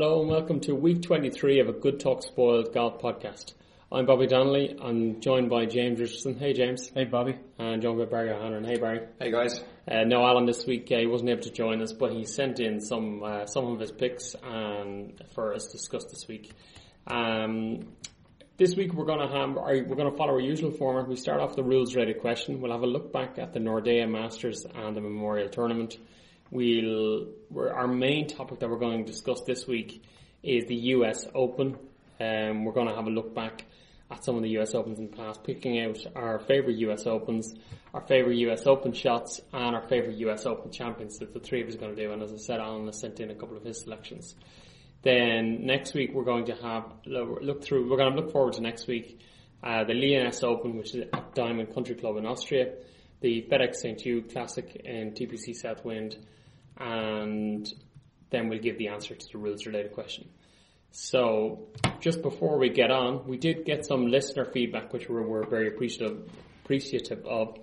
Hello and welcome to week 23 of a Good Talk Spoiled Golf podcast. I'm Bobby Donnelly. I'm joined by James Richardson. Hey James. Hey Bobby. And joined by Barry O'Hanlon. Hey Barry. Hey guys. Uh, no Alan this week. Uh, he wasn't able to join us, but he sent in some uh, some of his picks and for us to discuss this week. Um, this week we're going to have we're going to follow our usual format. We start off with the rules related question. We'll have a look back at the Nordea Masters and the Memorial Tournament. We'll our main topic that we're going to discuss this week is the U.S. Open. Um, we're going to have a look back at some of the US Opens in the past, picking out our favourite US Opens, our favourite US Open shots, and our favourite US Open champions that the three of us are going to do. And as I said, Alan has sent in a couple of his selections. Then next week we're going to have look through. We're going to look forward to next week uh, the Lyoness Open, which is at Diamond Country Club in Austria, the FedEx St. Jude Classic in TPC Southwind, and then we'll give the answer to the rules related question. So, just before we get on, we did get some listener feedback, which we're, we're very appreciative appreciative of.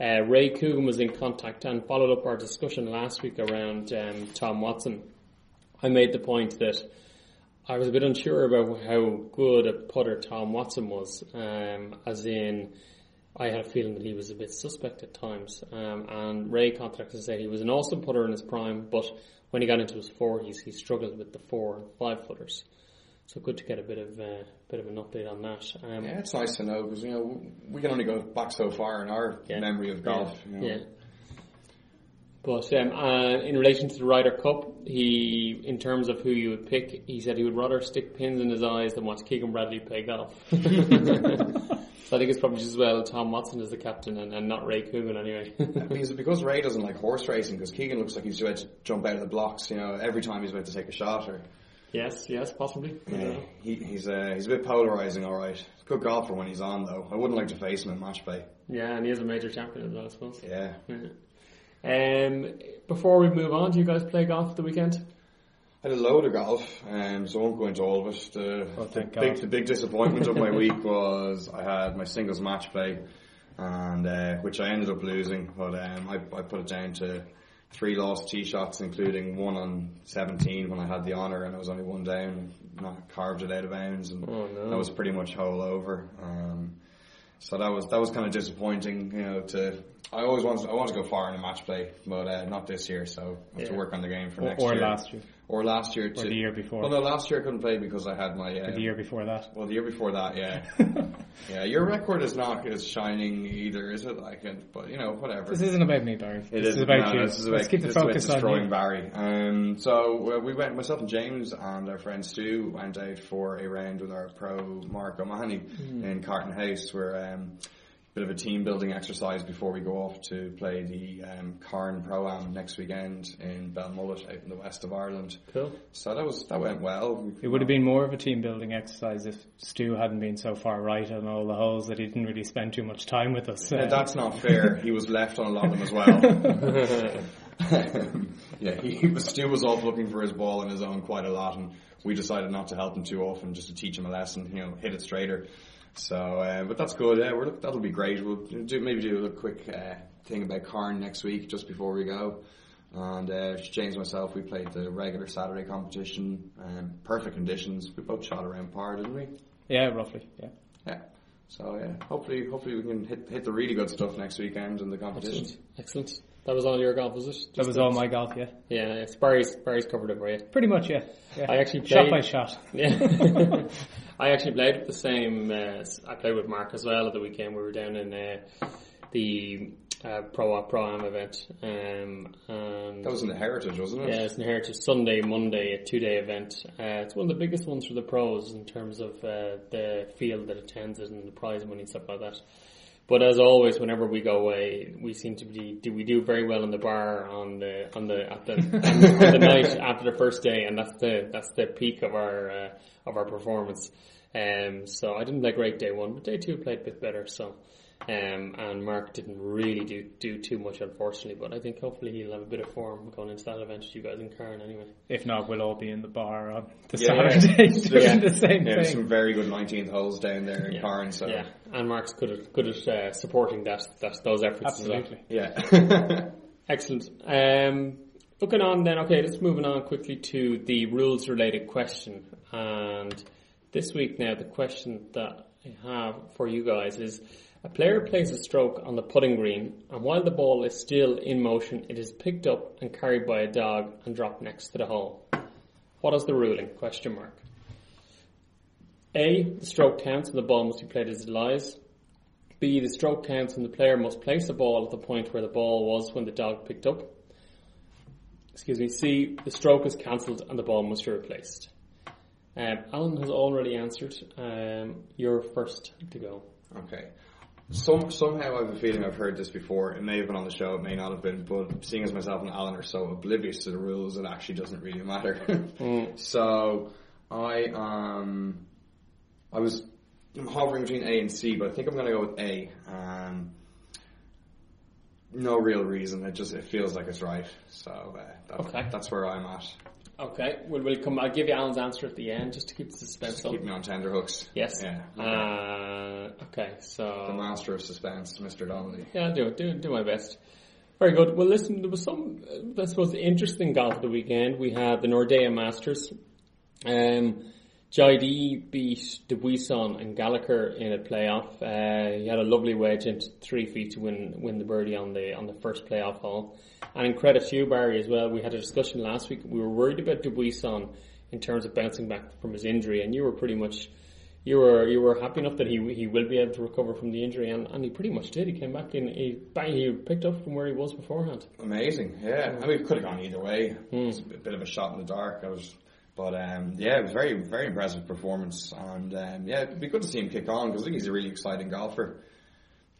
Uh, Ray Coogan was in contact and followed up our discussion last week around um, Tom Watson. I made the point that I was a bit unsure about how good a putter Tom Watson was, um, as in I had a feeling that he was a bit suspect at times. Um, and Ray contacted and said he was an awesome putter in his prime, but when he got into his forties, he struggled with the four and five footers. So good to get a bit of uh, bit of an update on that. Um, yeah, it's nice to know because you know we can only go back so far in our yeah. memory of golf. Yeah. You know. yeah. But um, uh, in relation to the Ryder Cup, he, in terms of who you would pick, he said he would rather stick pins in his eyes than watch Keegan Bradley play golf. so I think it's probably just as well Tom Watson is the captain and, and not Ray Coogan anyway. because, because Ray doesn't like horse racing, because Keegan looks like he's about to jump out of the blocks, you know, every time he's about to take a shot or. Yes, yes, possibly. Yeah, he, he's uh, he's a bit polarizing, all right. Good golfer when he's on, though. I wouldn't like to face him in match play. Yeah, and he is a major champion as well, I suppose. Yeah. yeah. Um, before we move on, do you guys play golf the weekend? I had a load of golf, um, so I won't go into all of it. The, oh, the big, the big disappointment of my week was I had my singles match play, and uh, which I ended up losing. But um, I, I put it down to three lost tee shots, including one on 17 when I had the honour and I was only one down, not carved it out of bounds, and oh, no. that was pretty much hole over. Um, so that was that was kind of disappointing, you know. To I always wanted I want to go far in a match play, but uh, not this year. So I have yeah. to work on the game for or, next or year. Or last year. Or last year. To, or the year before. Well, no, last year I couldn't play because I had my. Uh, the year before that. Well, the year before that, yeah. yeah, your record is not as shining either, is it? Like, it? but you know, whatever. This isn't about me, Barry. It this is about no, you. This is about, Let's keep the focus on destroying you. Barry. Um, so uh, we went, myself and James and our friend Stu went out for a round with our pro Mark O'Mahony mm. in Carton House, where. Um, bit of a team building exercise before we go off to play the um, Carne Pro Am next weekend in Belmullet out in the west of Ireland. Cool. So that was that went well. It would have been more of a team building exercise if Stu hadn't been so far right on all the holes that he didn't really spend too much time with us. Yeah, that's not fair. he was left on a lot of them as well. yeah, he was, Stu was off looking for his ball on his own quite a lot, and we decided not to help him too often, just to teach him a lesson. You know, hit it straighter. So, uh, but that's good. Yeah, we're, that'll be great. We'll do maybe do a quick uh, thing about Carne next week, just before we go. And uh, James and myself, we played the regular Saturday competition. Um, perfect conditions. We both shot around par, didn't we? Yeah, roughly. Yeah. Yeah. So yeah, hopefully, hopefully we can hit hit the really good stuff next weekend in the competition. Excellent. Excellent. That was all your golf, was it? Just that was all my golf, yeah. Yeah, it's Barry's, Barry's covered it for you. Pretty much, yeah. yeah. I actually played, shot by shot. Yeah. I actually played with the same. Uh, I played with Mark as well at the weekend. We were down in uh, the uh, Pro Pro Am event. Um, and that was in the Heritage, wasn't it? Yeah, it's in the Heritage. Sunday, Monday, a two day event. Uh, it's one of the biggest ones for the pros in terms of uh, the field that attends it and the prize money and stuff like that. But as always, whenever we go away, we seem to be do we do very well in the bar on the on the at the on the night after the first day, and that's the that's the peak of our uh, of our performance. Um, so I didn't play great day one, but day two played a bit better. So um, and Mark didn't really do do too much, unfortunately. But I think hopefully he'll have a bit of form going into that event. You guys in Carne, anyway. If not, we'll all be in the bar on the Yeah, Saturday yeah. doing Yeah. the same Yeah, there's thing. some very good 19th holes down there in Yeah. Carne, so Yeah, and Mark's good at good at uh, supporting that that those efforts as well. Absolutely. yeah. Excellent. Um, looking on then, okay, let's moving on quickly to the rules related question. And this week now, the question that I have for you guys is a player plays a stroke on the putting green, and while the ball is still in motion, it is picked up and carried by a dog and dropped next to the hole. What is the ruling? Question mark. A. The stroke counts and the ball must be played as it lies. B. The stroke counts and the player must place the ball at the point where the ball was when the dog picked up. Excuse me. C. The stroke is cancelled and the ball must be replaced. Um, Alan has already answered. Um, you're first to go. Okay. Some, somehow I have a feeling I've heard this before. It may have been on the show, it may not have been, but seeing as myself and Alan are so oblivious to the rules, it actually doesn't really matter. So I um I was hovering between A and C, but I think I'm going to go with A. Um, no real reason. It just it feels like it's right. So uh, that, Okay. that's where I'm at. Okay, we'll, we'll come. I'll give you Alan's answer at the end just to keep the suspense Just up. keep me on tender hooks. Yes. Yeah. okay. Uh, okay. So the master of suspense, Mr. Donnelly. yeah, I'll do it. Do do my best. Very good. Well, listen, there was some, I suppose, interesting golf of the weekend. We had the Nordea Masters. Um, Jaidee beat Dubuisson and Gallacher in a playoff. Uh, he had a lovely wedge into three feet to win win the birdie on the on the first playoff hole. And in credit to you, Barry, as well. We had a discussion last week. We were worried about Dubuisson in terms of bouncing back from his injury, and you were pretty much you were you were happy enough that he he will be able to recover from the injury, and, and he pretty much did. He came back in, he bang, he picked up from where he was beforehand. Amazing, yeah. I mean, it could have gone either way. It was a bit of a shot in the dark. I was, but um, yeah, it was very, very impressive performance, and um, yeah, it'd be good to see him kick on because I think he's a really exciting golfer.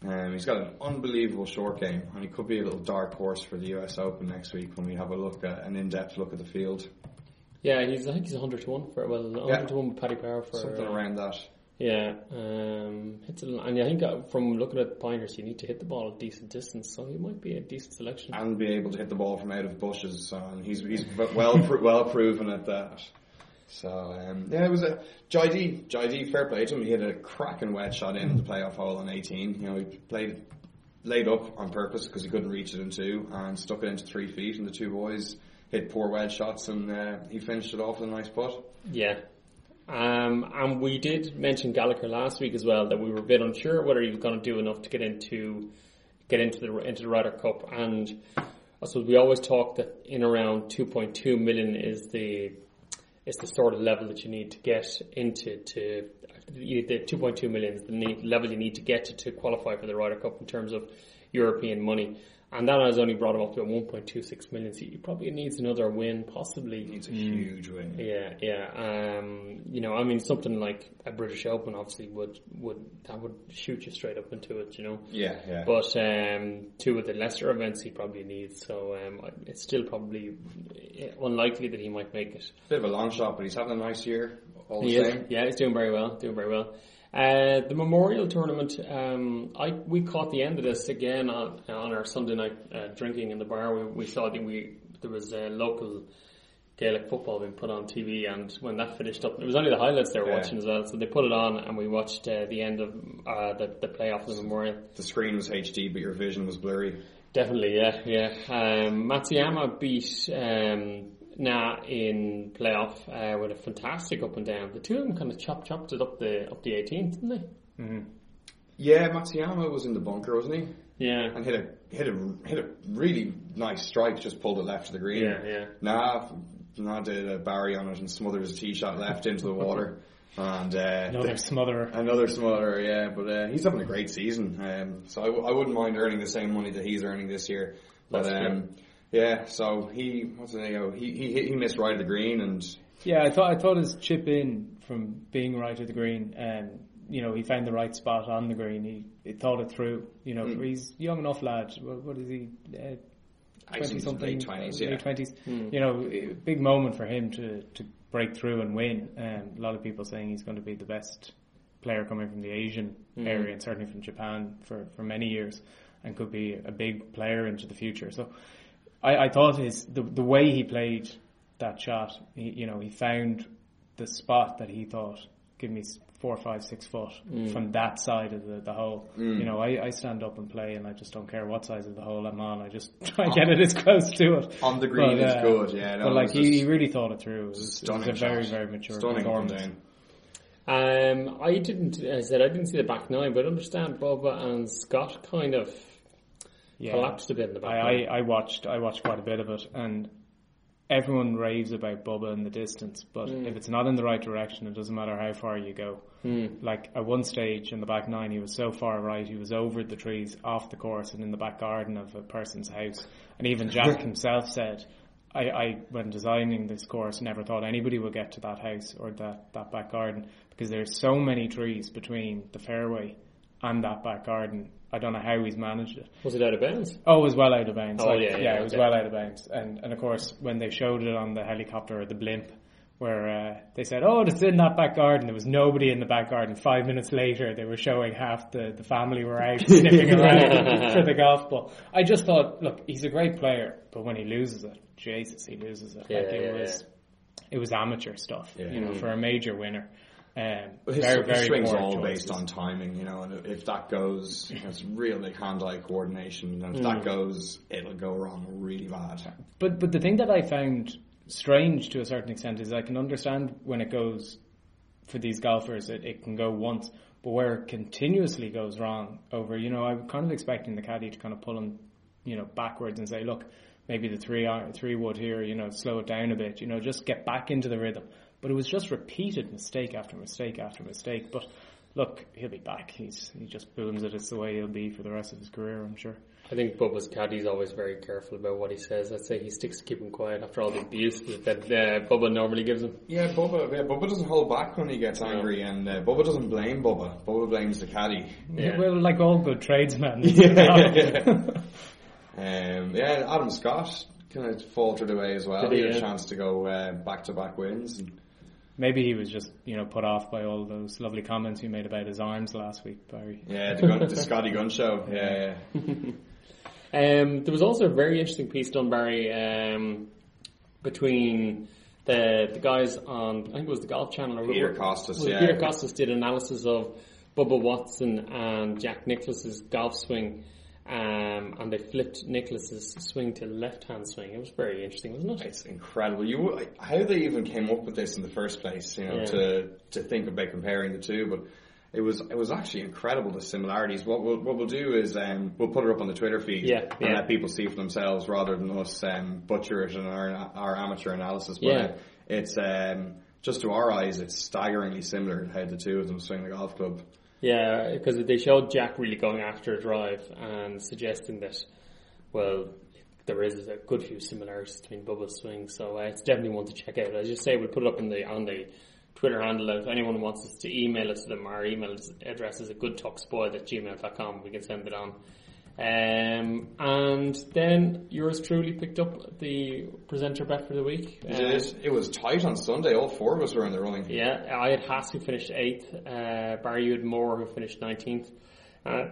Um, he's got an unbelievable short game, and he could be a little dark horse for the U.S. Open next week when we have a look at an in-depth look at the field, Yeah, he's I think he's hundred to one for well hundred Yeah. to one with Paddy Power for something uh, around that. Yeah, um, hits it, and I think from looking at Pinehurst, you need to hit the ball a decent distance, so he might be a decent selection. and be able to hit the ball from out of bushes. So and he's he's well well proven at that. So um, yeah, it was a Jaidee Jaidee fair play to him. He had a cracking wedge shot in the playoff hole on 18. You know, he played laid up on purpose because he couldn't reach it in two and stuck it into three feet. And the two boys hit poor wedge shots, and uh, he finished it off with a nice putt. Yeah. Um, and we did mention Gallacher last week as well that we were a bit unsure whether he was going to do enough to get into get into the into the Ryder Cup. And I suppose we always talk that in around 2.2 million is the is the sort of level that you need to get into to the 2.2 million is the level you need to get to to qualify for the Ryder Cup in terms of European money. And that has only brought him up to 1.26 million. So he probably needs another win, possibly It's a huge win. yeah, yeah. Um, you know, I mean, something like a British Open obviously would would that would shoot you straight up into it, you know. Yeah, yeah. But um, two of the lesser events he probably needs, so um, it's still probably unlikely that he might make it. Bit of a long shot, but he's having a nice year. All the He is, same. yeah, he's doing very well, doing very well. Uh, the Memorial Tournament, um, I we caught the end of this again on on our Sunday night uh, drinking in the bar. We, we saw that we there was a local Gaelic football being put on TV, and when that finished up, it was only the highlights they were Yeah. watching as well. So they put it on, and we watched uh, the end of uh, the the playoff of the Memorial. The screen was HD, but your vision was blurry. Definitely, yeah, yeah. Um, Matsuyama beat um, Na in playoff uh, with a fantastic up and down. The two of them kind of chop chopped it up the up the 18th, didn't they? Yeah, Matsuyama was in the bunker, wasn't he? Yeah, and hit a hit a hit a really nice strike. Just pulled it left of the green. Yeah, yeah. Na, Na did a Barry on it and smothered his tee shot left into the water. And uh, Another the- smother. another smother, yeah. But uh, he's having a great season. Um, so I, w- I wouldn't mind earning the same money that he's earning this year. But That's true. um, yeah, so he what's the name? He he he missed right of the green and Yeah, I thought I thought his chip in from being right at the green and you know, he found the right spot on the green. He, he thought it through. You know, he's young enough lad. What, what is he? Uh, I Twenty something, late 20s, yeah. late twenties. You know, big moment for him to, to break through and win. Um, a lot of people saying he's going to be the best player coming from the Asian area and certainly from Japan for, for many years, and could be a big player into the future. So, I, I thought his the the way he played that shot, he, you know, he found the spot that he thought give me four, five, six foot from that side of the, the hole. You know, I, I stand up and play and I just don't care what size of the hole I'm on. I just try and get it as close to it. On the green But, is uh, good, yeah. No, but like he, he really thought it through. It was, it was a very, shot. very mature Stunning performance. down. Um, I didn't. I said I didn't see the back nine, but I understand Bubba and Scott kind of Yeah. collapsed a bit in the back I. I, I watched I watched quite a bit of it and everyone raves about Bubba in the distance, but Hmm. if it's not in the right direction, it doesn't matter how far you go. Hmm. Like at one stage in the back nine, he was so far right, he was over the trees, off the course, and in the back garden of a person's house. And even Jack himself said, I, I, when designing this course, never thought anybody would get to that house or that, that back garden because there's so many trees between the fairway and that back garden. I don't know how he's managed it. Was it out of bounds? Oh, it was well out of bounds. Oh, Like, yeah, yeah, it was okay. well out of bounds. And and of course, when they showed it on the helicopter or the blimp, where uh, they said, "Oh, it's in that back garden," there was nobody in the back garden. Five minutes later, they were showing half the the family were out sniffing around for the golf ball. I just thought, look, he's a great player, but when he loses it, Jesus, he loses it. Yeah, like it yeah, was, it was amateur stuff. Yeah. You know, for a major winner. Um, his, very, his very swing's all choices. based on timing, you know, and if that goes, you know, it's real like hand-eye coordination, and if Mm. that goes, it'll go wrong really bad. But but the thing that I found strange to a certain extent is I can understand when it goes for these golfers it, it can go once, but where it continuously goes wrong over, you know, I'm kind of expecting the caddy to kind of pull him, you know, backwards and say, look, maybe the three three wood here, you know, slow it down a bit, you know, just get back into the rhythm. But it was just repeated mistake after mistake after mistake. But look, he'll be back. He's he just booms it. It's the way he'll be for the rest of his career, I'm sure. I think Bubba's caddy's always very careful about what he says. I'd say he sticks to keeping quiet after all the abuse that uh, Bubba normally gives him. Yeah, Bubba, yeah, Bubba doesn't hold back when he gets angry, and uh, Bubba doesn't blame Bubba. Bubba blames the caddy. Yeah. Well, like all good tradesmen. Um, yeah, Adam Scott kind of faltered away as well. Did he, he had yeah? a chance to go uh, back-to-back wins. And Maybe he was just, you know, put off by all those lovely comments you made about his arms last week, Barry. yeah, the, gun, the Scotty Gun Show. Yeah, yeah. Um, there was also a very interesting piece done, Barry, um, between the the guys on, I think it was the Golf Channel or Peter whoever- Kostis, well, yeah. Peter Kostis did analysis of Bubba Watson and Jack Nicklaus's golf swing, um, and they flipped Nicklaus's swing to left hand swing. It was very interesting, wasn't it? It's incredible. You how they even came up with this in the first place, you know, Yeah. to to think about comparing the two, but it was it was actually incredible the similarities. What we'll what we'll do is um, we'll put it up on the Twitter feed Yeah, and yeah. let people see for themselves rather than us um, butcher it in our our amateur analysis. But Yeah. it's um, just to our eyes, it's staggeringly similar in how the two of them swing the golf club. Yeah, because they showed Jack really going after a drive and suggesting that, well, there is a good few similarities between Bubba's swing, so uh, it's definitely one to check out. As you say, we'll put it up in the on the Twitter handle. If anyone wants us to email it to them, our email address is a good goodtalkspoiled at gmail.com. We can send it on. Um, and then yours truly picked up the presenter bet for the week. It, Uh, it was tight on Sunday. All four of us were in the running. yeah, I had Haas who finished eighth, uh, Barry you had Moore who finished nineteenth. Uh,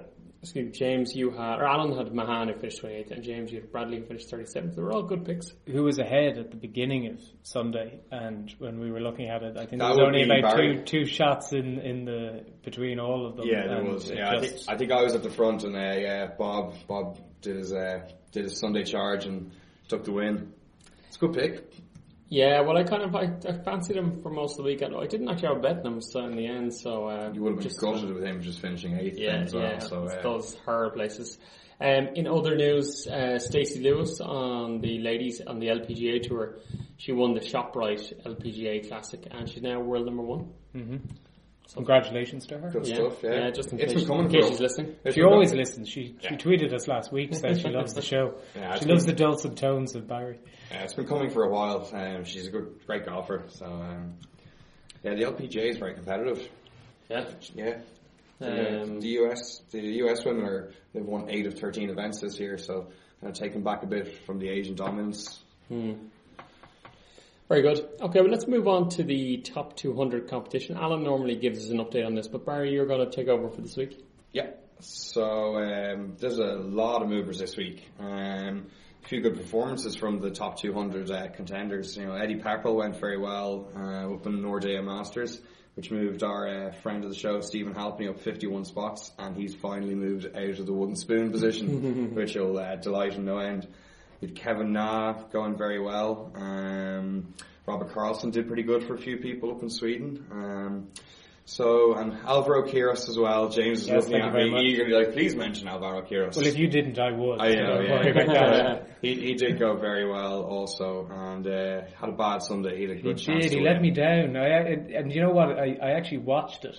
James you had, or Alan had Mahan who finished twenty eighth, and James you had Bradley who finished thirty seventh. They were all good picks. Who was ahead at the beginning of Sunday, and when we were looking at it, I think That there was only about Barry. two two shots in, in the between all of them. Yeah, there was. it Yeah, I think, I think I was at the front, and uh, yeah, Bob Bob did his uh, did his Sunday charge and took the win. It's a good pick. Yeah, well, I kind of I, I fancied him for most of the weekend. I didn't actually have a bet on him so in the end, so uh, You would have been just gutted with him just finishing eighth Yeah, as well. yeah, so uh, those horror places. Um, in other news, uh, Stacey Lewis on the ladies on the LPGA tour, she won the ShopRite LPGA Classic, and she's now world number one. Congratulations to her. good Yeah, stuff. Yeah, yeah, just in it's case, been coming in case she's listening. it's She always coming- listens. She she Yeah. tweeted us last week said she loves the show. Yeah, she loves been- the dulcet tones of Barry. Yeah, it's been coming for a while. Um, she's a good, great golfer. So um, yeah, the LPGA is very competitive. Yeah. Yeah. Um, the US, the US women are they've won eight of thirteen events this year, so kind of taken back a bit from the Asian dominance. Very good. Okay, well, let's move on to the top 200 competition. Alan normally gives us an update on this, but Barry, you're going to take over for this week. Yeah. So um, there's a lot of movers this week. Um, a few good performances from the top 200 uh, contenders. You know, Eddie Pepperell went very well uh, up in Nordea Masters, which moved our uh, friend of the show, Stephen Halpney, up 51 spots, and he's finally moved out of the wooden spoon position, which will uh, delight him no end. With Kevin Na going very well. Um, Robert Karlsson did pretty good for a few people up in Sweden. Um, so, and Alvaro Quiros as well. James is Yes, looking at me eagerly like, please mention Alvaro Quiros. Well, if you didn't, I would. I know, yeah. about that. he, he did go very well also, and uh, had a bad Sunday. He had a He chance did. to He let me down. I, and, and you know what? I, I actually watched it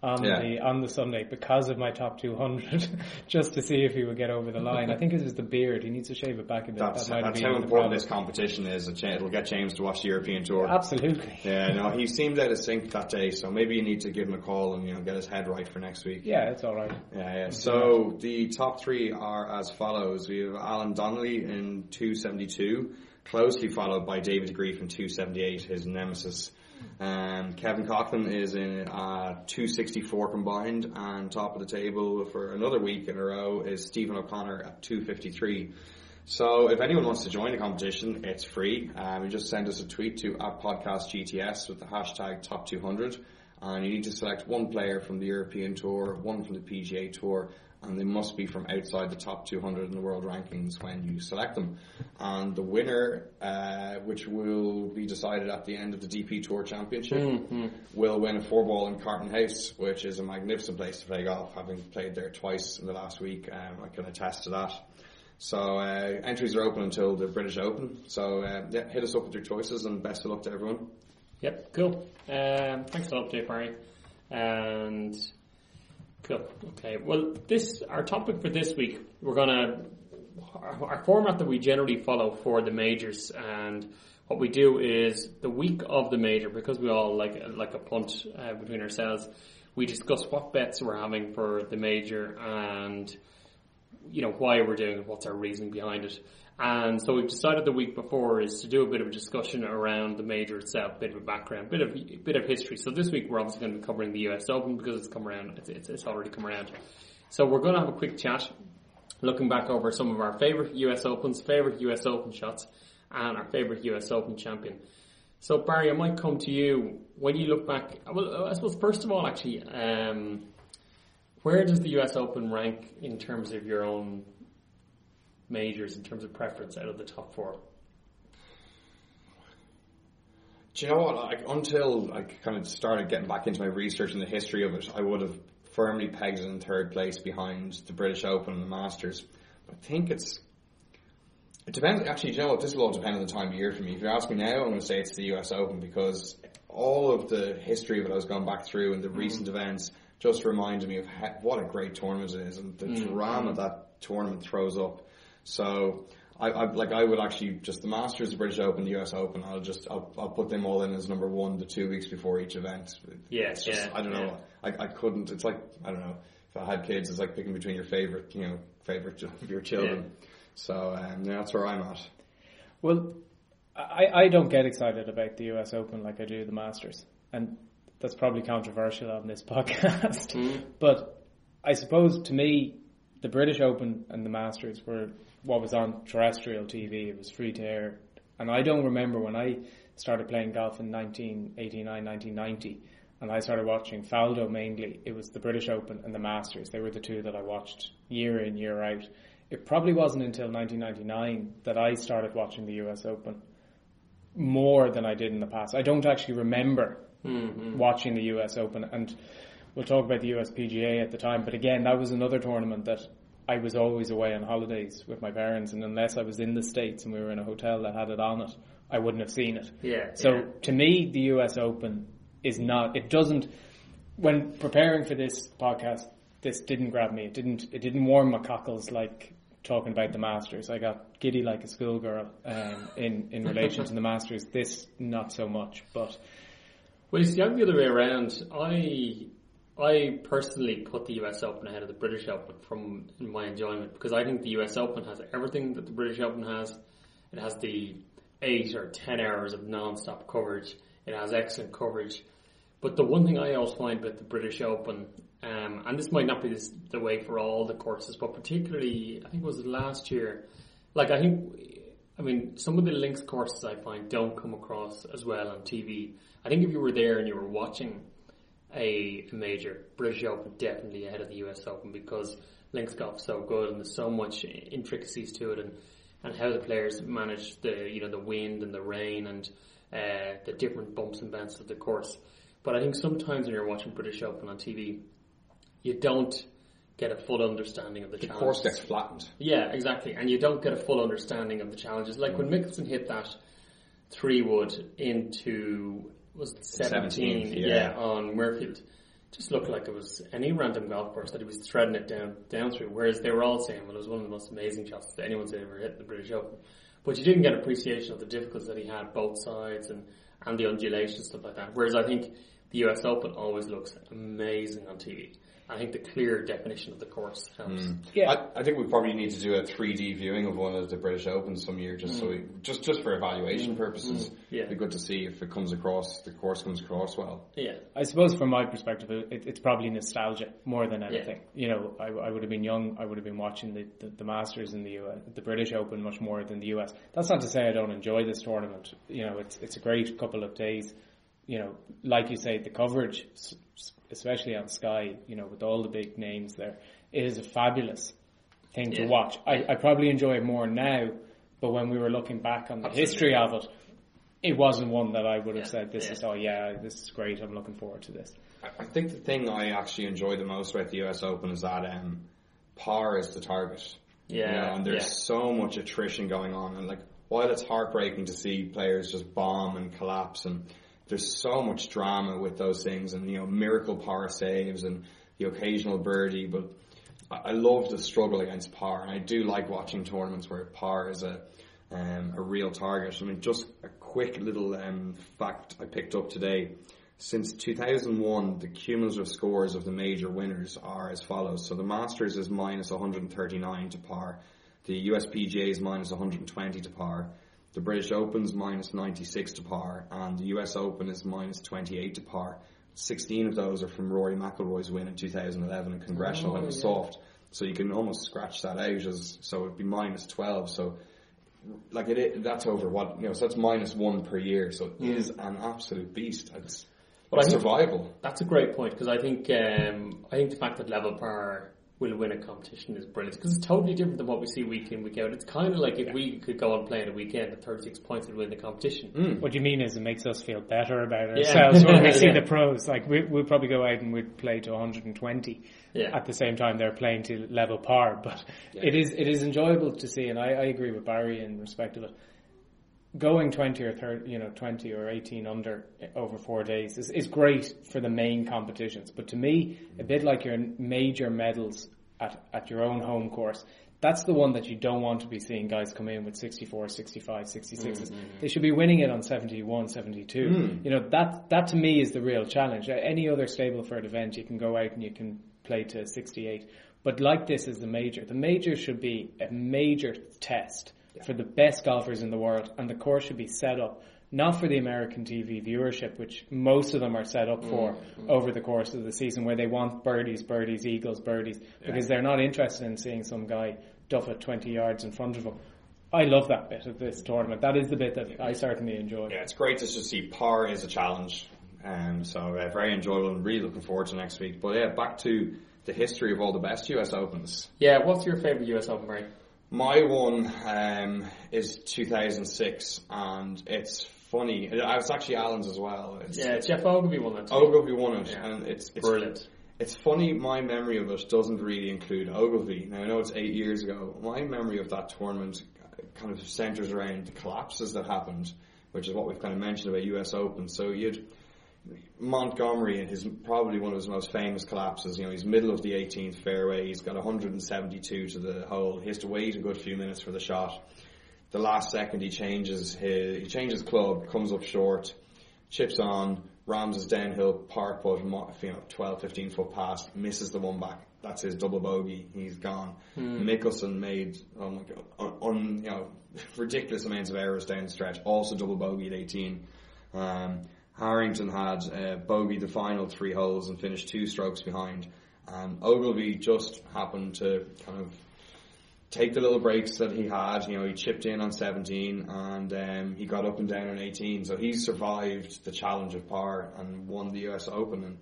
on Yeah. the on the Sunday because of my top 200, just to see if he would get over the line. I think it was the beard. He needs to shave it back a bit. That's, that been how important problem. this competition is. It'll get James to watch the European Tour. Absolutely. Yeah, no, he seemed out of sync that day, so maybe you need to give him a call and you know get his head right for next week. Yeah, it's all right. Yeah, yeah. So the top three are as follows. We have Alan Donnelly in 272, closely followed by David Grief in 278, his nemesis. Um, Kevin Coughlin is in uh, 264 combined, and top of the table for another week in a row is Stephen O'Connor at 253. So if anyone wants to join the competition, it's free. Um, you just send us a tweet to at podcast GTS with the hashtag top 200 and you need to select one player from the European Tour, one from the PGA Tour, and they must be from outside the top 200 in the world rankings when you select them. And the winner, uh, which will be decided at the end of the DP Tour Championship, will win a four ball in Carton House, which is a magnificent place to play golf. Having played there twice in the last week, um, I can attest to that. So uh, entries are open until the British Open. So uh, yeah, hit us up with your choices, and best of luck to everyone. Yep, cool. Um, thanks a lot, update, Barry. And cool. Okay. Well, this our topic for this week. We're gonna our, our format that we generally follow for the majors, and what we do is the week of the major because we all like like a punt uh, between ourselves. We discuss what bets we're having for the major and you know why we're doing it, what's our reasoning behind it. And so we've decided the week before is to do a bit of a discussion around the major itself, bit of a background, bit of bit of history. So this week we're obviously going to be covering the US Open because it's come around, it's, it's, it's already come around. So we're going to have a quick chat, looking back over some of our favourite US Opens, favourite US Open shots, and our favourite US Open champion. So Barry, I might come to you when you look back. Well, I suppose first of all, actually, um, where does the US Open rank in terms of your own majors, in terms of preference out of the top four? Do you know what? Like until I kind of started getting back into my research and the history of it, I would have firmly pegged it in third place behind the British Open and the Masters. I think it's. It depends. Actually, do you know what? This will all depend on the time of year for me. If you ask me now, I'm going to say it's the U.S. Open because all of the history of it I was going back through and the mm. recent events just reminded me of ha- what a great tournament it is and the mm. drama that tournament throws up. So I, I like I would actually just the Masters, the British Open, the US Open. I'll just I'll, I'll put them all in as number one the two weeks before each event. Yeah, it's just yeah, I don't know. I, I couldn't. It's like I don't know. If I had kids, it's like picking between your favorite you know favorite of your children. So um, yeah, that's where I'm at. Well, I, I don't get excited about the US Open like I do the Masters. And that's probably controversial on this podcast. But I suppose to me, the British Open and the Masters were what was on terrestrial TV. It was free to air. And I don't remember when I started playing golf in 1989, 1990, and I started watching Faldo mainly, it was the British Open and the Masters. They were the two that I watched year in, year out. It probably wasn't until 1999 that I started watching the US Open more than I did in the past. I don't actually remember mm-hmm. watching the US Open, and we'll talk about the US PGA at the time. But again, that was another tournament that I was always away on holidays with my parents, and unless I was in the States and we were in a hotel that had it on it, I wouldn't have seen it. Yeah, So yeah. to me, the US Open is not. It doesn't. When preparing for this podcast, this didn't grab me. It didn't. It didn't warm my cockles like talking about the Masters. I got giddy like a schoolgirl um, in in relation to the Masters. This not so much, but Well, it's the other way around. I I personally put the US Open ahead of the British Open from my enjoyment because I think the US Open has everything that the British Open has. It has the eight or ten hours of non-stop coverage. It has excellent coverage. But the one thing I always find with the British Open, um, and this might not be this, the way for all the courses, but particularly, I think it was last year, like I think, I mean, some of the links courses I find don't come across as well on TV. I think if you were there and you were watching a, major, British Open definitely ahead of the US Open because links golf so good and there's so much intricacies to it and, and how the players manage the, you know, the wind and the rain and, uh, the different bumps and bends of the course. But I think sometimes when you're watching British Open on TV, you don't get a full understanding of the, The challenges. course gets flattened. Yeah, exactly. And you don't get a full understanding of the challenges. Like when Mickelson hit that three wood into was it 17, 17th, yeah. yeah. on Muirfield. Just looked like it was any random golf course that he was threading it down down through. Whereas they were all saying, well, it was one of the most amazing shots that anyone's ever hit in the British Open. But you didn't get appreciation of the difficulties that he had both sides and, and the undulation stuff like that. Whereas I think the US Open always looks amazing on TV. I think the clear definition of the course helps. Mm. Yeah. I, I think we probably need to do a 3D viewing of one of the British Opens some year, just so mm. we, just just for evaluation mm. purposes. Yeah. It'd be good to see if it comes across, the course comes across well. Yeah. I suppose from my perspective, it, it's probably nostalgia more than anything. Yeah. You know, I, I would have been young. I would have been watching the, the, the Masters in the US, the British Open much more than the US. That's not to say I don't enjoy this tournament. You know, it's it's a great couple of days. You know, like you say, the coverage, s- s- especially on Sky, you know, with all the big names there, it is a fabulous thing Yeah. to watch. I, I probably enjoy it more now, but when we were looking back on the history of it, it wasn't one that I would have Yeah, said, this yeah. is, oh yeah, this is great, I'm looking forward to this. I- I think the thing I actually enjoy the most about the US Open is that um, par is the target. Yeah, You know, and there's yeah. so much attrition going on, and like while it's heartbreaking to see players just bomb and collapse, and there's so much drama with those things, and you know miracle par saves and the occasional birdie, but I I love the struggle against par, and I do like watching tournaments where par is a um, a real target. I mean, just a quick little um, fact I picked up today. Since 2001, the cumulative scores of the major winners are as follows. So the Masters is minus 139 to par. The USPGA is minus 120 to par. The British Open's minus 96 to par. And the US Open is minus 28 to par. 16 of those are from Rory McIlroy's win in 2011 in Congressional when it was yeah. soft. So you can almost scratch that out as, so it'd be minus 12. So like it, i- that's over what you know. So that's minus one per year. So it is an absolute beast. It's, But I it's survival. That's a great point because I think um, I think the fact that level par will win a competition is brilliant because it's totally different than what we see week in week out. It's kind of like if we could go and play in a weekend at 36 points and win the competition. Mm. What you mean is it makes us feel better about Yeah. ourselves when we see Yeah. the pros. Like we, we'll probably go out and we'd play to 120. Yeah. At the same time, they're playing to level par. But it is it is enjoyable to see, and I, I agree with Barry in respect of it. Going 20 or 30, you know, 20 or 18 under eh, over four days is, is great for the main competitions. But to me, a bit like your major medals at, at your own home course, that's the one that you don't want to be seeing guys come in with 64, 65, 66s. Mm-hmm, mm-hmm. They should be winning it on 71, 72. Hmm. You know, that, that to me is the real challenge. At Any other Stableford event, you can go out and you can play to 68. But like this is the major. The major should be a major test for the best golfers in the world, and the course should be set up not for the American TV viewership, which most of them are set up for over the course of the season, where they want birdies, birdies, eagles, birdies, because they're not interested in seeing some guy duff it 20 yards in front of them. I love that bit of this tournament. That is the bit that I certainly enjoy. Yeah, it's great to just see par is a challenge. Um, so uh, very enjoyable and really looking forward to next week. But yeah, back to the history of all the best US Opens. Yeah, what's your favourite US Open, Murray? My one um, is 2006, and it's funny. It, it's actually Alan's as well. It's, Yeah, Geoff Ogilvy won too. Ogilvy won it, Yeah. and it's, it's Brilliant. It's funny, my memory of it doesn't really include Ogilvy. Now, I know it's eight years ago. My memory of that tournament kind of centres around the collapses that happened, which is what we've kind of mentioned about US Open. So you'd Montgomerie, his probably one of his most famous collapses. You know, he's middle of the 18th fairway. He's got 172 to the hole. He has to wait a good few minutes for the shot. The last second, he changes his he changes club, comes up short, chips on, Rams' his downhill par putt, you know, 12, 15 foot pass, misses the one back. That's his double bogey. He's gone. Mickelson made, oh my god, un, un, you know, ridiculous amounts of errors down the stretch. Also double bogey at 18. Um, Harrington had uh, bogey the final three holes and finished two strokes behind. And Ogilvy just happened to kind of take the little breaks that he had. You know, he chipped in on 17 and um, he got up and down on 18. So he survived the challenge of par and won the US Open. And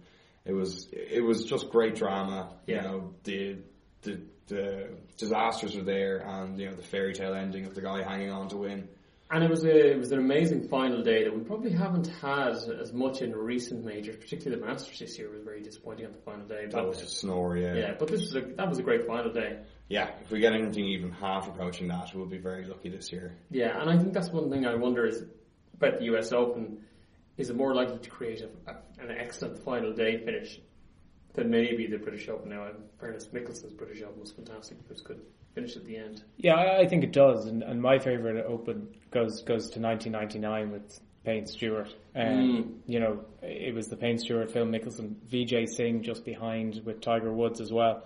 it was it was just great drama. Yeah. You know, the the the disasters were there, and you know the fairy tale ending of the guy hanging on to win. And it was a, it was an amazing final day that we probably haven't had as much in recent majors, particularly the Masters this year was very disappointing on the final day. That was a snore, yeah. yeah, but this was a, that was a great final day. Yeah, if we get anything even half approaching that, we'll be very lucky this year. Yeah, and I think that's one thing I wonder is about the US Open. Is it more likely to create a, a, an excellent final day finish than maybe the British Open? Now, in fairness, Mickelson's British Open was fantastic. It was good finish at the end. Yeah, I, I think it does, and, and my favourite Open goes goes to 1999 with Payne Stewart. Um, You know, it was the Payne Stewart, Phil Mickelson, Vijay Singh just behind with Tiger Woods as well.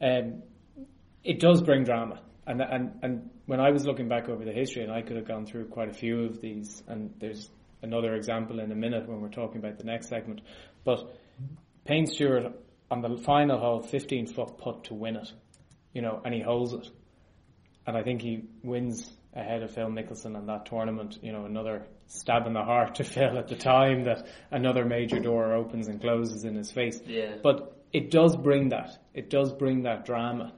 Um, it does bring drama, and and and when I was looking back over the history, and I could have gone through quite a few of these, and there's another example in a minute when we're talking about the next segment, but Payne Stewart on the final hole, 15 foot putt to win it, you know, and he holds it and I think he wins ahead of Phil Mickelson in that tournament. You know, another stab in the heart to Phil at the time that another major door opens and closes in his face. Yeah. But it does bring that. It does bring that drama,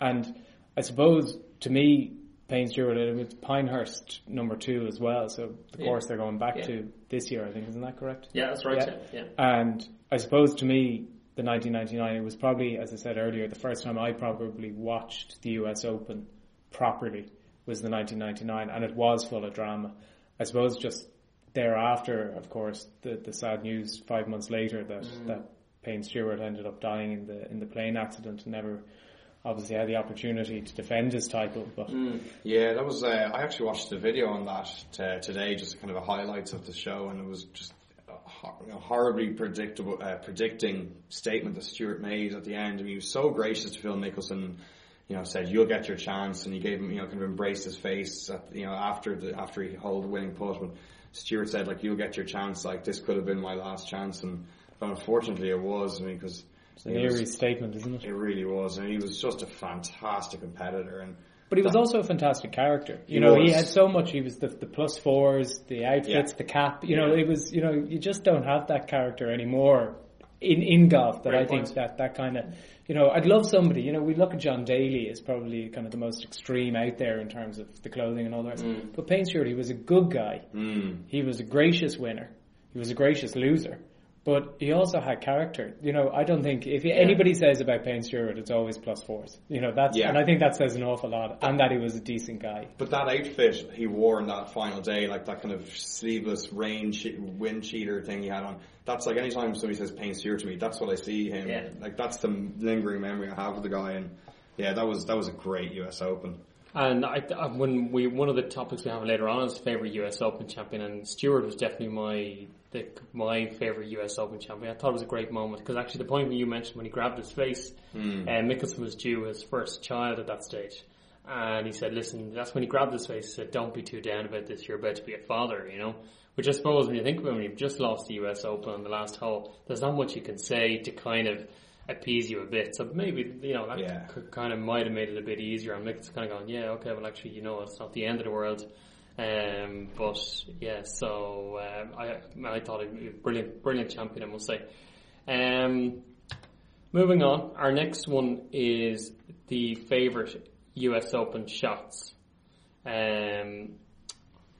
and I suppose to me, Payne Stewart, it was Pinehurst number two as well. So the Yeah. course they're going back Yeah. to this year, I think, isn't that correct? Yeah, that's right. Yeah. Yeah, yeah. And I suppose to me, the 1999, it was probably, as I said earlier, the first time I probably watched the US Open properly was the 1999, and it was full of drama. I suppose just thereafter, of course, the, the sad news five months later that, mm. that Payne Stewart ended up dying in the in the plane accident and never obviously had the opportunity to defend his title. But mm. Yeah, that was. Uh, I actually watched the video on that t- today, just kind of a highlights of the show, and it was just a hor- you know, horribly predictable, uh, predicting statement that Stewart made at the end. I mean, he was so gracious to Phil Mickelson. You know, said you'll get your chance, and he gave him, you know, kind of embraced his face. At, you know, after the after he held the winning putt, when Stewart said like you'll get your chance, like this could have been my last chance, and but unfortunately it was. I mean, because it's an eerie statement, isn't it? it really was, and he was just a fantastic competitor, and But he was also a fantastic character. You He know, he had so much. He was the, the plus fours, the outfits, Yeah. the cap. You know, it was. You know, you just don't have that character anymore in in golf. That Great I think that that kind of. You know, I'd love somebody. You know, we look at John Daly as probably kind of the most extreme out there in terms of the clothing and all that. Mm. But Payne Stewart, he was a good guy. mm, He was a gracious winner. He was a gracious loser. But he also had character. You know, I don't think if anybody says about Payne Stewart, it's always plus fours. You know, that's Yeah. and I think that says an awful lot. And that he was a decent guy. But that outfit he wore on that final day, like that kind of sleeveless rain che- wind cheater thing he had on, that's like anytime somebody says Payne Stewart to me, that's what I see him. Yeah. Like that's the lingering memory I have of the guy. And yeah, that was that was a great US Open. And I, when we one of the topics we have later on is favorite US Open champion, and Stewart was definitely my the, my favorite US Open champion. I thought it was a great moment because actually the point when you mentioned when he grabbed his face, Hmm. uh, Mickelson was due his first child at that stage, and he said, "Listen, that's when he grabbed his face. He said, don't be too down about this. You're about to be a father, you know." Which I suppose when you think about it, when you've just lost the US Open on the last hole, there's not much you can say to kind of appease you a bit. So maybe you know that Yeah. c- kind of might have made it a bit easier. I'm like, kind of going, yeah, okay, well, actually, you know, it's not the end of the world. Um, but yeah, so um, I I thought a brilliant, brilliant champion, I must say. Um, moving on, our next one is the favorite U.S. Open shots. Um,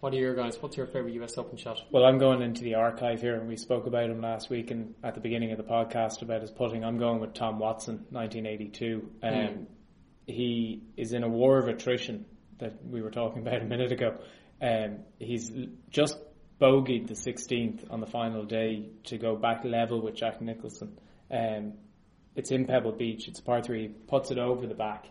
what are your guys? What's your favorite U.S. Open shot? Well, I'm going into the archive here, and we spoke about him last week and at the beginning of the podcast about his putting. I'm going with Tom Watson, 1982. Um, He is in a war of attrition that we were talking about a minute ago. Um, he's just bogeyed the 16th on the final day to go back level with Jack Nicholson. Um, it's in Pebble Beach. It's a par three. He puts it over the back.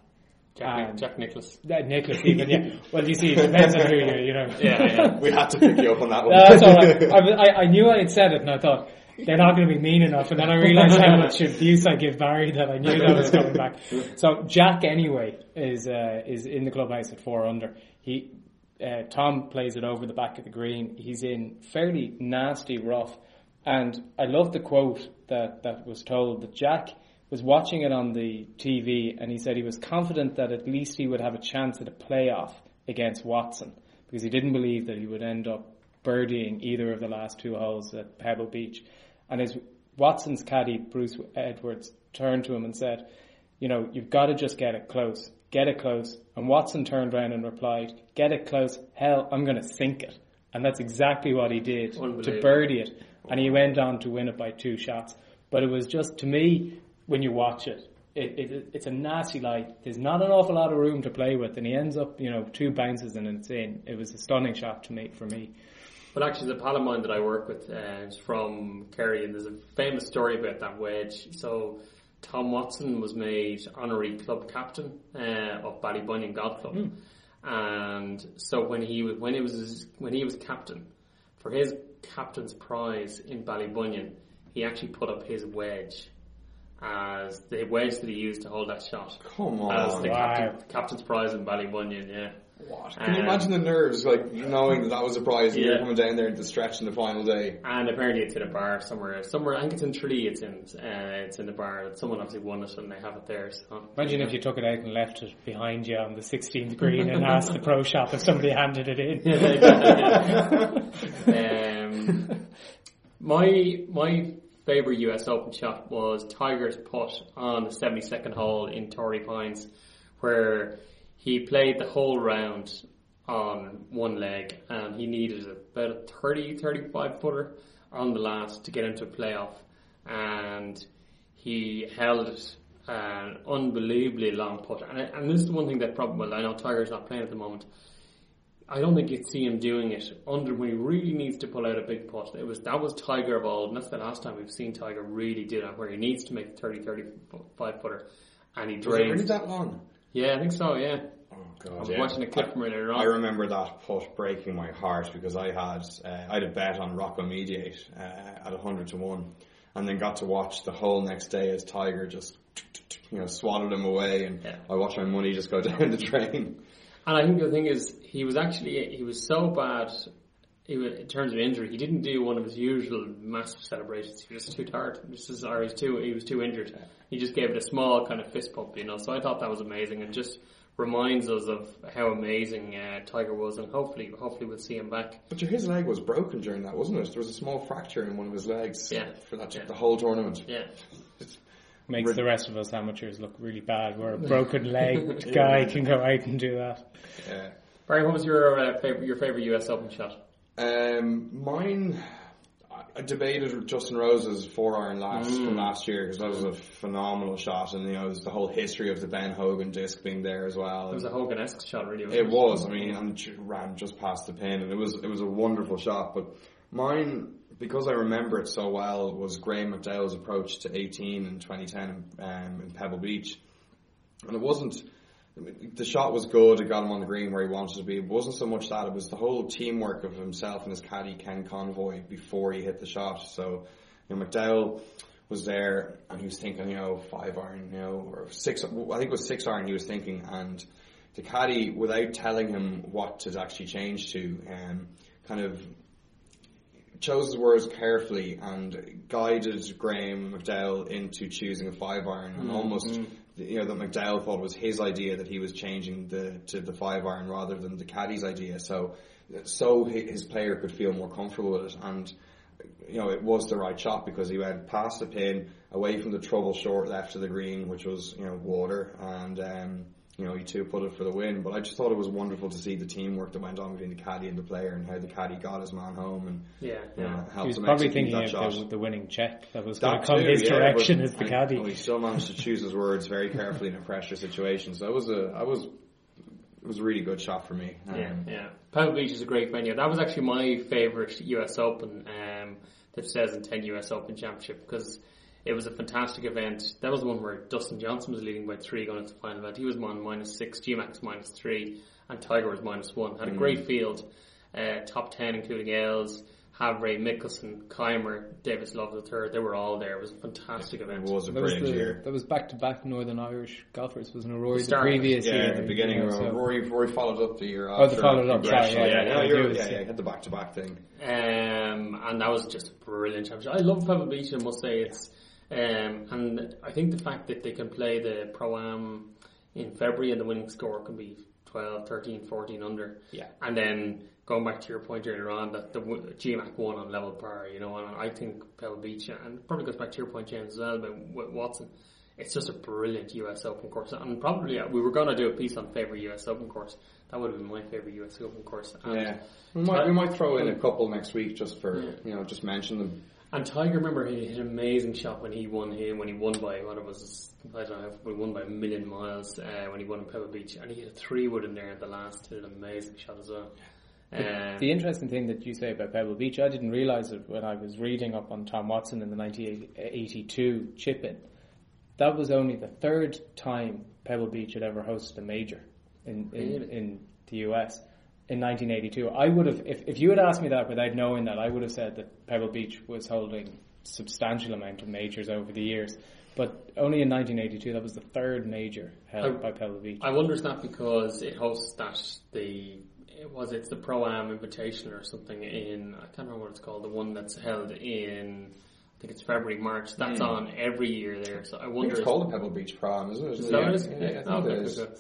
Jack, Um, Jack Nicholas. Uh, Nicholas even, yeah. Well, you see, it depends on who you, you know. Yeah, yeah. We had to pick you up on that one. No, that's all right. I, I, I knew I had said it, and I thought they're not going to be mean enough. And then I realised how much abuse I give Barry that I knew that was coming back. So Jack anyway is uh, is in the clubhouse at four under. He uh, Tom plays it over the back of the green. He's in fairly nasty rough, and I love the quote that that was told that Jack was watching it on the TV and he said he was confident that at least he would have a chance at a playoff against Watson because he didn't believe that he would end up birdieing either of the last two holes at Pebble Beach. And his Watson's caddy, Bruce Edwards, turned to him and said, you know, you've got to just get it close. Get it close. And Watson turned around and replied, get it close. Hell, I'm going to sink it. And that's exactly what he did to birdie it. And he went on to win it by two shots. But it was just, to me, when you watch it, it, it, it's a nasty light. There's not an awful lot of room to play with, and he ends up, you know, two bounces and it's in. It was a stunning shot to me for me. Well, actually, the pal of mine that I work with uh, is from Kerry, and there's a famous story about that wedge. So, Tom Watson was made honorary club captain uh, of Ballybunion Golf Club, mm. and so when he was when he was when he was captain for his captain's prize in Ballybunion, he actually put up his wedge as the wedge that he used to hold that shot. Come on. As the wow. captain, captain's prize in Ballybunion, yeah. What? Can um, you imagine the nerves, like knowing that that was a prize and yeah. you're coming down there to stretch in the final day? And apparently it's in a bar somewhere. Somewhere, I think it's in Tralee. It's in, uh, it's in the bar. Someone obviously won it and they have it there. So. Imagine if you took it out and left it behind you on the 16th green and asked the pro shop if somebody handed it in. um, my my favourite US Open shot was Tiger's putt on the 72nd hole in Torrey Pines, where he played the whole round on one leg and he needed about a 30, 35 footer on the last to get into a playoff. And he held an unbelievably long putt. And, and this is one thing that probably, well, I know Tiger's not playing at the moment, I don't think you'd see him doing it under when he really needs to pull out a big putt. It was that was Tiger of old, and that's the last time we've seen Tiger really do that, where he needs to make a 30, 35 footer, and he drains. Was it that long? Yeah, I think so. Yeah. Oh god! I was yeah. watching a clip from earlier on. I remember that putt breaking my heart because I had uh, I had a bet on Rocco Mediate uh, at hundred to one, and then got to watch the whole next day as Tiger just you know swatted him away, and yeah. I watched my money just go down the drain. And I think the thing is, he was actually he was so bad in terms of injury. He didn't do one of his usual massive celebrations. He was too tired. This is, or he's too he was too injured. He just gave it a small kind of fist pump, you know. So I thought that was amazing and just reminds us of how amazing uh, Tiger was, and hopefully, hopefully we'll see him back. But his leg was broken during that, wasn't it? There was a small fracture in one of his legs. Yeah. For that, yeah. the whole tournament. Yeah makes the rest of us amateurs look really bad. Where a broken leg guy can go out and do that. Yeah. Barry, what was your uh, favorite your favorite US Open shot? Um, mine. I debated Justin Rose's four iron last mm. from last year because that was a phenomenal shot, and you know, there's the whole history of the Ben Hogan disc being there as well. It was a Hogan esque shot, really. It, it was. I mean, and ran just past the pin, and it was it was a wonderful shot. But mine because I remember it so well, was Graeme McDowell's approach to 18 in 2010 um, in Pebble Beach. And it wasn't, the shot was good, it got him on the green where he wanted to be. It wasn't so much that, it was the whole teamwork of himself and his caddy Ken Comboy before he hit the shot. So, you know, McDowell was there and he was thinking, you know, five iron, you know, or six, I think it was six iron he was thinking and the caddy, without telling him what to actually change to, um, kind of chose his words carefully and guided Graeme McDowell into choosing a five iron and mm-hmm. almost you know that McDowell thought was his idea that he was changing the to the five iron rather than the caddy's idea. So so his player could feel more comfortable with it. And you know it was the right shot because he went past the pin away from the trouble short left of the green which was you know water. And um, you know, he two put it for the win. But I just thought it was wonderful to see the teamwork that went on between the caddy and the player, and how the caddy got his man home and yeah, you know, yeah. he was probably thinking of the, the, winning check that was going to come too, his yeah, direction as the caddy. Well, he still managed to choose his words very carefully in a pressure situation. So that was a, I was. It was a really good shot for me. Um, yeah, yeah. Pebble Beach is a great venue. That was actually my favourite US Open, um, the 2010 US Open Championship, because it was a fantastic event. That was the one where Dustin Johnson was leading by three going into the final event. He was on minus six, GMAX minus three, and Tiger was minus one. Had a mm. great field, uh, top ten including Els. Havret, Mickelson, Kaymer, Davis Love III. They were all there. It was a fantastic event. It was a That was brilliant the year. that was back to back Northern Irish golfers, wasn't it? Rory the, start, previous Yeah, year. at the beginning, you know, of so- Rory, Rory followed up the year Oh, after. they followed up, sorry, Congressional, yeah, yeah, yeah, no, you're, yeah, yeah, had the back to back thing. Um, and that was just a brilliant championship. I love Pebble Beach, I must say. It's um, and I think the fact that they can play the Pro Am in February and the winning score can be 12, 13, 14 under. Yeah. And then going back to your point earlier on that the G-Mac won on level par, you know, and I think Pebble Beach, and probably goes back to your point, James, as well about Watson. It's just a brilliant US Open course, and probably we were going to do a piece on favorite US Open course. That would have been my favorite US Open course. And Yeah, we might, we might throw in a couple next week just for you know just mention them. And Tiger, remember, he hit an amazing shot when he won him when he won by what it was. I don't know, if we won by a million miles uh, when he won in Pebble Beach, and he hit a three wood in there at the last. Hit an amazing shot as well. Um, The interesting thing that you say about Pebble Beach, I didn't realise it when I was reading up on Tom Watson in the 1982 chip in. That was only the third time Pebble Beach had ever hosted a major in, in, Really? in the US in 1982. I would have, if, if you had asked me that without knowing that, I would have said that Pebble Beach was holding substantial amount of majors over the years. But only in 1982, that was the third major held I- by Pebble Beach. I wonder is that because it hosts that the it was it's the Pro Am Invitational or something in I can't remember what it's called the one that's held in I think it's February March that's on every year there so I I think wonder it's called the Pebble Beach Pro Am, isn't it? is that what it is? Yeah, yeah, I think okay, it is. okay,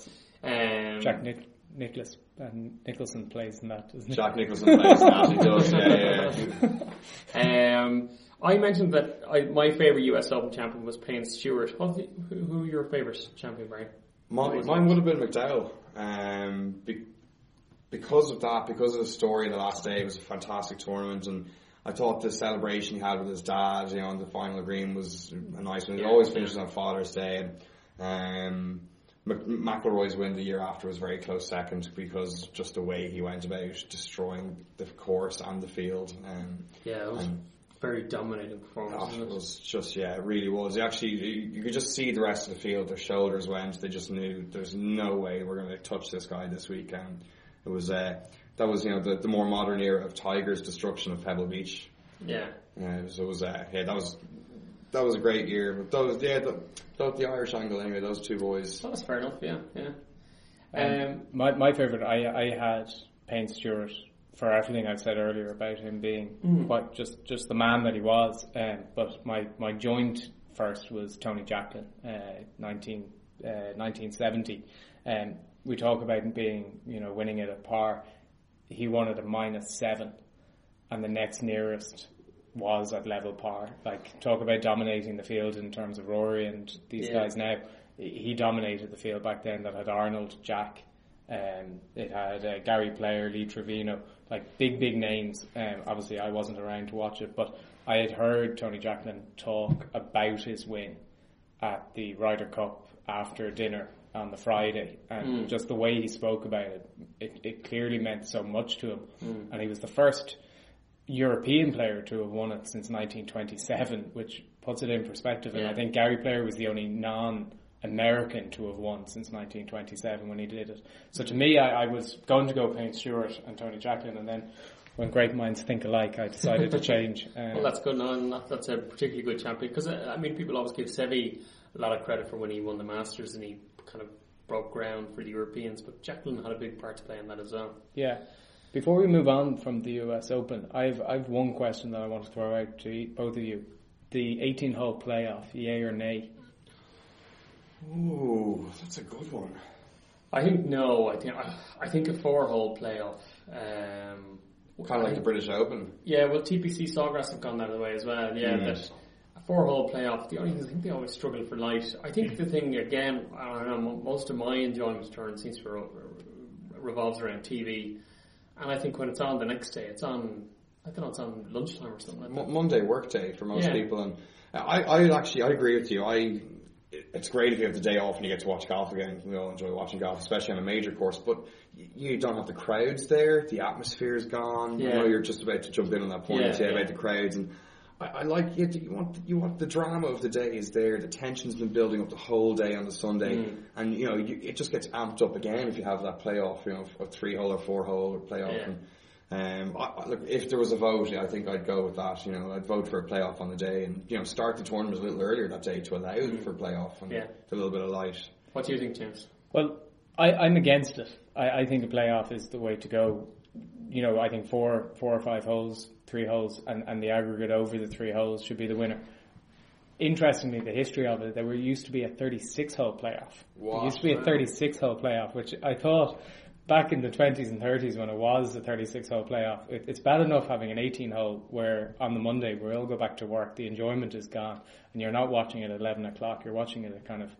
okay. Um, Jack Nic- Nicklaus and Nicholson plays in that, isn't it? Jack Nicholson plays that. He does. Yeah, yeah, yeah. Um, I mentioned that I, my favourite US Open champion was Payne Stewart. What, who, who your favourite champion, Brian? Mine, mine would have been McDowell. Um, be, because of that, because of the story of the last day, it was a fantastic tournament, and I thought the celebration he had with his dad, you know, on the final green was a nice one. It Yeah, always yeah. finishes on Father's Day, and um, Mc- McIlroy's win the year after was very close second because just the way he went about destroying the course and the field. Um, Yeah, it was and very dominating performance. Oh, it was just yeah, it really was. It actually, you, you could just see the rest of the field. Their shoulders went. They just knew there's no way we're going to touch this guy this weekend. It was uh, that was you know the, the more modern era of Tiger's destruction of Pebble Beach. Yeah. Yeah, it was, it was uh, yeah, that was that was a great year. But those yeah, the, the, the Irish angle anyway. Those two boys. That was fair enough, yeah, yeah. Um, Um, my my favorite, I I had Payne Stewart for everything I've said earlier about him being quite just just the man that he was. Um, but my my joint first was Tony Jacklin, uh, 19, uh, 1970. Um, we talk about him being you know winning it at par. He won it at minus seven, and the next nearest was at level par. Like talk about dominating the field in terms of Rory and these Yeah. guys now. He dominated the field back then that had Arnold, Jack, um, it had uh, Gary Player, Lee Trevino, like big, big names. Um, obviously, I wasn't around to watch it, but I had heard Tony Jacklin talk about his win at the Ryder Cup after dinner on the Friday, and just the way he spoke about it, it, it clearly meant so much to him. And he was the first European player to have won it since 1927, which puts it in perspective. And Yeah. I think Gary Player was the only non American to have won since 1927 when he did it. So to me, I, I was going to go Payne Stewart and Tony Jacklin, and then when great minds think alike, I decided to change. Um, well, that's good. No, and that, that's a particularly good champion because uh, I mean, people always give Seve a lot of credit for when he won the Masters and he kind of broke ground for the Europeans, but Jacklin had a big part to play in that as well. Yeah. Before we move on from the US Open, I've I've one question that I want to throw out to e- both of you: the 18 hole playoff, yay or nay? Ooh, that's a good one. I think no. I think I think a four-hole playoff. Um, Kind of like the British Open. Yeah, well, TPC Sawgrass have gone that way as well. Yeah, Mm. that a four-hole playoff. The only thing is, I think they always struggle for light. I think the thing again, I don't know. Most of my enjoyment of turn seems to re- revolves around TV, and I think when it's on the next day, it's on. I don't know, it's on lunchtime or something like. Mo- Monday work day for most Yeah. people, and I, I actually I agree with you. I it's great if you have the day off and you get to watch golf again. We all enjoy watching golf, especially on a major course. But you don't have the crowds there. The atmosphere is gone. You Yeah. know, you're just about to jump in on that point yeah, yeah. about the crowds and. I, I like it. You want you want the drama of the day is there. The tension's been building up the whole day on the Sunday, Mm. and you know you, it just gets amped up again if you have that playoff. You know, a three hole or four hole playoff. Yeah. And, Um, I, I- look, if there was a vote, I think I'd go with that. You know, I'd vote for a playoff on the day, and you know, start the tournament a little earlier that day to allow for playoff and Yeah. a little bit of light. What do you think, James? Well, I, I'm against it. I, I think a playoff is the way to go. You know, I think four, four or five holes, three holes, and, and the aggregate over the three holes should be the winner. Interestingly, the history of it, there were used to be a 36 hole playoff. There used to be a 36 hole playoff, which I thought back in the 20s and 30s when it was a 36 hole playoff, it, it's bad enough having an 18 hole where on the Monday we all go back to work, the enjoyment is gone, and you're not watching it at 11 o'clock, you're watching it at kind of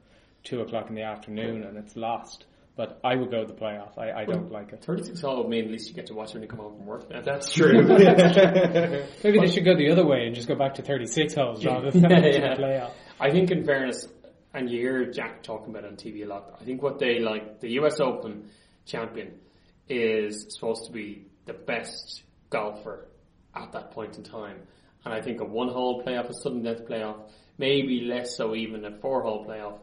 2 o'clock in the afternoon and it's lost. But I would go to the playoff. I, I don't like it. 36 hole would mean at least you get to watch when you come home from work. Then. That's true. Maybe they should go the other way and just go back to 36 holes rather than Yeah, yeah. the playoff. I think, in fairness, and you hear Jack talking about it on TV a lot. I think what they like, the US Open champion is supposed to be the best golfer at that point in time. And I think a one hole playoff, a sudden death playoff, maybe less so even a four hole playoff,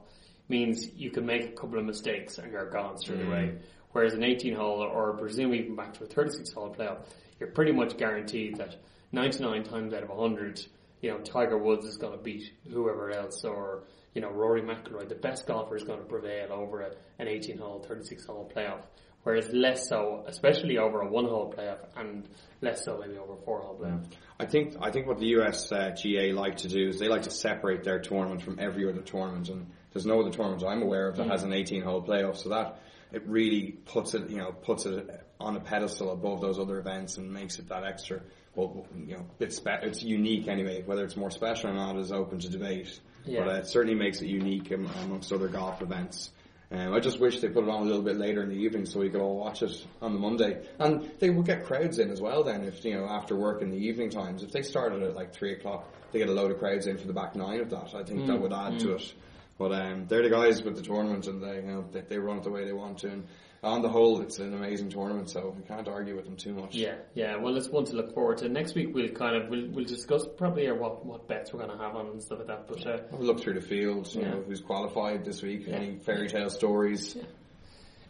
means you can make a couple of mistakes and you're gone straight away. Whereas an 18 hole or presume even back to a 36 hole playoff, you're pretty much guaranteed that 99 times out of 100, you know, Tiger Woods is going to beat whoever else or, you know, Rory McIlroy, the best golfer is going to prevail over a, an 18 hole, 36 hole playoff. Whereas less so, especially over a one hole playoff and less so maybe over a four hole playoff. I think I think what the US uh, GA like to do is they like to separate their tournament from every other tournament, and there's no other tournament I'm aware of that has an 18 hole playoff. So that it really puts it, you know, puts it on a pedestal above those other events and makes it that extra. Well, you know, it's spe- it's unique anyway. Whether it's more special or not is open to debate, Yeah. but uh, it certainly makes it unique amongst other golf events. Um, I just wish they put it on a little bit later in the evening so we could all watch it on the Monday. And they would get crowds in as well then if, you know, after work in the evening times. If they started at like 3 o'clock, they get a load of crowds in for the back nine of that. I think that would add to it. But um, they're the guys with the tournament and they, you know, they, they run it the way they want to. And on the whole, it's an amazing tournament, so we can't argue with them too much. Yeah, yeah. Well, it's one to look forward to. Next week we'll kind of we'll, we'll discuss probably uh, what what bets we're going to have on and stuff like that. But uh, a look through the field, you Yeah. know, who's qualified this week, Yeah. any fairy tale stories.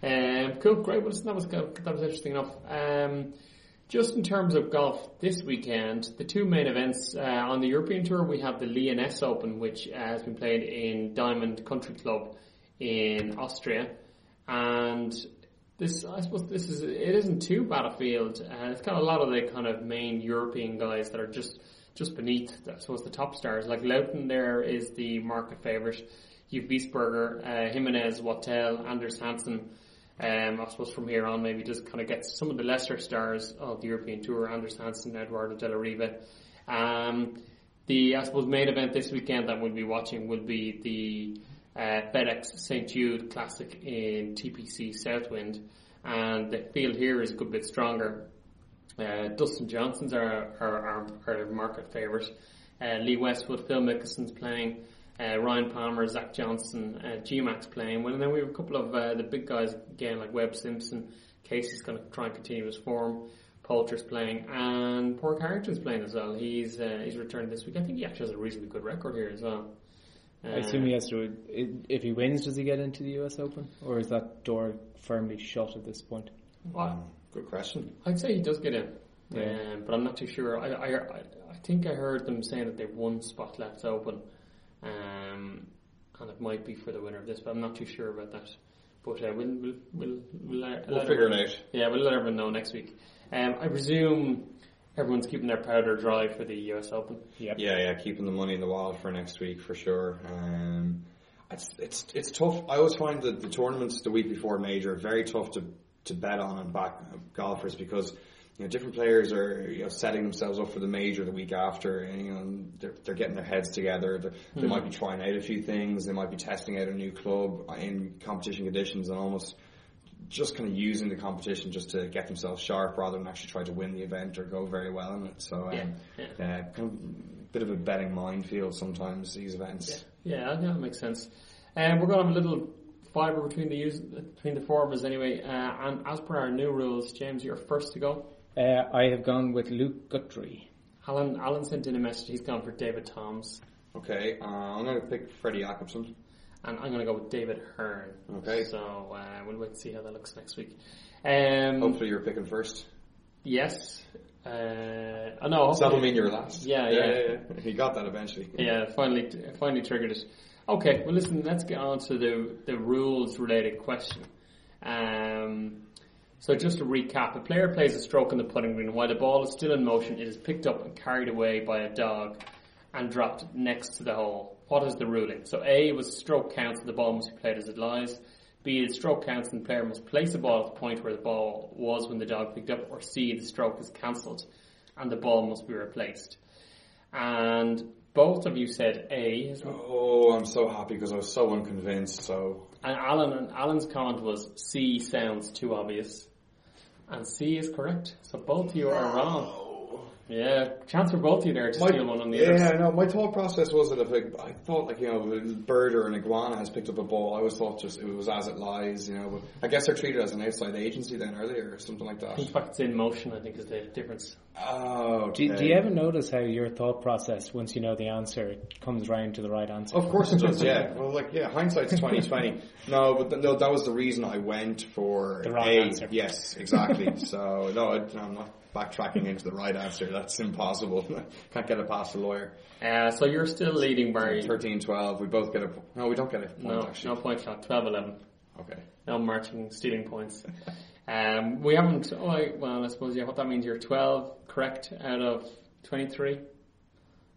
Yeah. Um, cool, great. Well, that was that was interesting enough. Um, just in terms of golf this weekend, the two main events uh, on the European Tour, we have the Lyoness Open, which uh, has been played in Diamond Country Club in Austria, and this I suppose this is it isn't too bad a field. Uh, it's got a lot of the kind of main European guys that are just just beneath, I suppose, the top stars. Like Luiten there is the market favourite. You've Wiesberger, uh, Jimenez, Wattel, Anders Hansen. Um, I suppose from here on, maybe just kind of get some of the lesser stars of the European Tour, Anders Hansen, Eduardo de la Riva. Um, the, I suppose, main event this weekend that we'll be watching will be the uh, FedEx St. Jude Classic in TPC Southwind. And the field here is a good bit stronger. Uh, Dustin Johnson's our, our, our, our market favourite. Uh, Lee Westwood, Phil Mickelson's playing. Uh, Ryan Palmer, Zach Johnson, uh, G-Max playing. Well, and then we have a couple of uh, the big guys again, like Webb Simpson. Casey's going to try and continue his form. Poulter's playing, and Padraig Harrington's playing as well. He's uh, he's returned this week. I think he actually has a reasonably good record here as well. Uh, I assume he has to. If he wins, does he get into the U.S. Open, or is that door firmly shut at this point? well, Good question. I'd say he does get in, Yeah. um, but I'm not too sure. I, I, I, I think I heard them saying that they've one spot left open, um, and it might be for the winner of this, but I'm not too sure about that. But uh, we'll we'll we'll, we'll, let- We'll let figure everyone- it out. Yeah, we'll let everyone know next week. Um, I presume everyone's keeping their powder dry for the US Open. Yep. Yeah, yeah, keeping the money in the wallet for next week for sure. Um, it's it's it's tough. I always find that the tournaments the week before major are very tough to to bet on and back golfers because you know different players are you know setting themselves up for the major the week after, and you know they're they're getting their heads together. They're, They might be trying out a few things. They might be testing out a new club in competition conditions and almost just kind of using the competition just to get themselves sharp rather than actually try to win the event or go very well in it. So, um, Yeah, yeah, kind of bit of a betting minefield sometimes these events. Yeah, I think that makes sense. Um, we're going to have a little fibre between the use, between the four of us anyway. Uh, and as per our new rules, James, you're first to go. Uh, I have gone with Luke Guthrie. Alan, Alan sent in a message. He's gone for David Toms, Okay, uh, I'm going to pick Freddie Jacobson. and I'm going to go with David Hearn. Okay. So uh, we'll wait and see how that looks next week. Um, Hopefully you're picking first. Yes. Uh, oh no. So that'll mean you're last. Yeah, yeah, yeah. yeah. He got that eventually. Yeah, finally, finally triggered it. Okay, well, listen. Let's get on to the the rules related question. Um, so just to recap, a player plays a stroke on the putting green while the ball is still in motion. It is picked up and carried away by a dog and dropped next to the hole. What is the ruling? So A was stroke counts and the ball must be played as it lies. B, the stroke counts and the player must place the ball at the point where the ball was when the dog picked up. Or C, the stroke is cancelled and the ball must be replaced. And both of you said A. Oh, I'm so happy because I was so unconvinced. So And Alan and Alan's comment was C sounds too obvious. And C is correct. So both of you are wrong. Yeah, chance for both of you there to steal one on the other. yeah, others. no, my thought process was that if a, I thought like you know a bird or an iguana has picked up a ball, I always thought just it was as it lies, you know. But I guess they're treated as an outside agency then, are they, or something like that? In fact, it's in motion. I think is the difference. Oh, Do, you- do you ever notice how your thought process, once you know the answer, it comes round to the right answer? Of course it does, yeah. Well, like, yeah, hindsight's twenty twenty. No, but th- no, that was the reason I went for The right A. answer. Yes, exactly. so no, I, no, I'm not backtracking into the right answer. That's impossible. Can't get it past the lawyer. Uh, so you're still leading, Barry. 13-12, we both get a. No, we don't get a point No, actually. no point shot. 12-11. Okay. No marching, stealing points. Um, we haven't. Oh, I- well, I suppose yeah. What that means, you're 12 correct out of 23.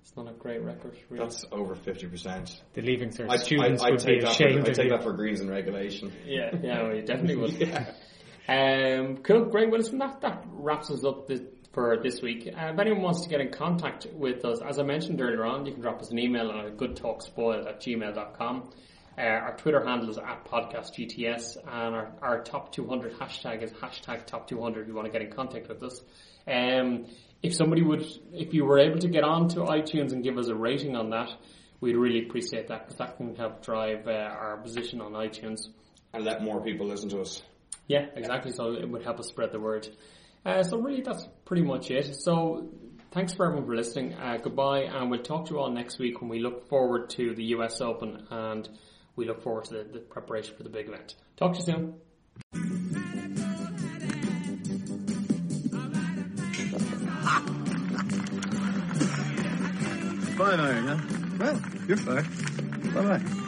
It's not a great record, really. That's over fifty percent. The leaving cert I, students I, I would be take that. For, ashamed I take that for greens and regulation. Yeah, yeah, well, you definitely would. Um, cool, great. Well, listen, that, that wraps us up this, for this week. Uh, if anyone wants to get in contact with us, as I mentioned earlier on, you can drop us an email at goodtalkspoiled at gmail.com. Uh, our Twitter handle is at podcastgts and our, our top 200 hashtag is hashtag top 200 if you want to get in contact with us. Um, if somebody would, if you were able to get on to iTunes and give us a rating on that, we'd really appreciate that because that can help drive uh, our position on iTunes. And let more people listen to us. Yeah, exactly. So it would help us spread the word. Uh, so really, that's pretty much it. So thanks for everyone for listening. Uh, goodbye, and we'll talk to you all next week when we look forward to the US Open and we look forward to the, the preparation for the big event. Talk to you soon. Five iron, huh? Well, you're five. Bye bye.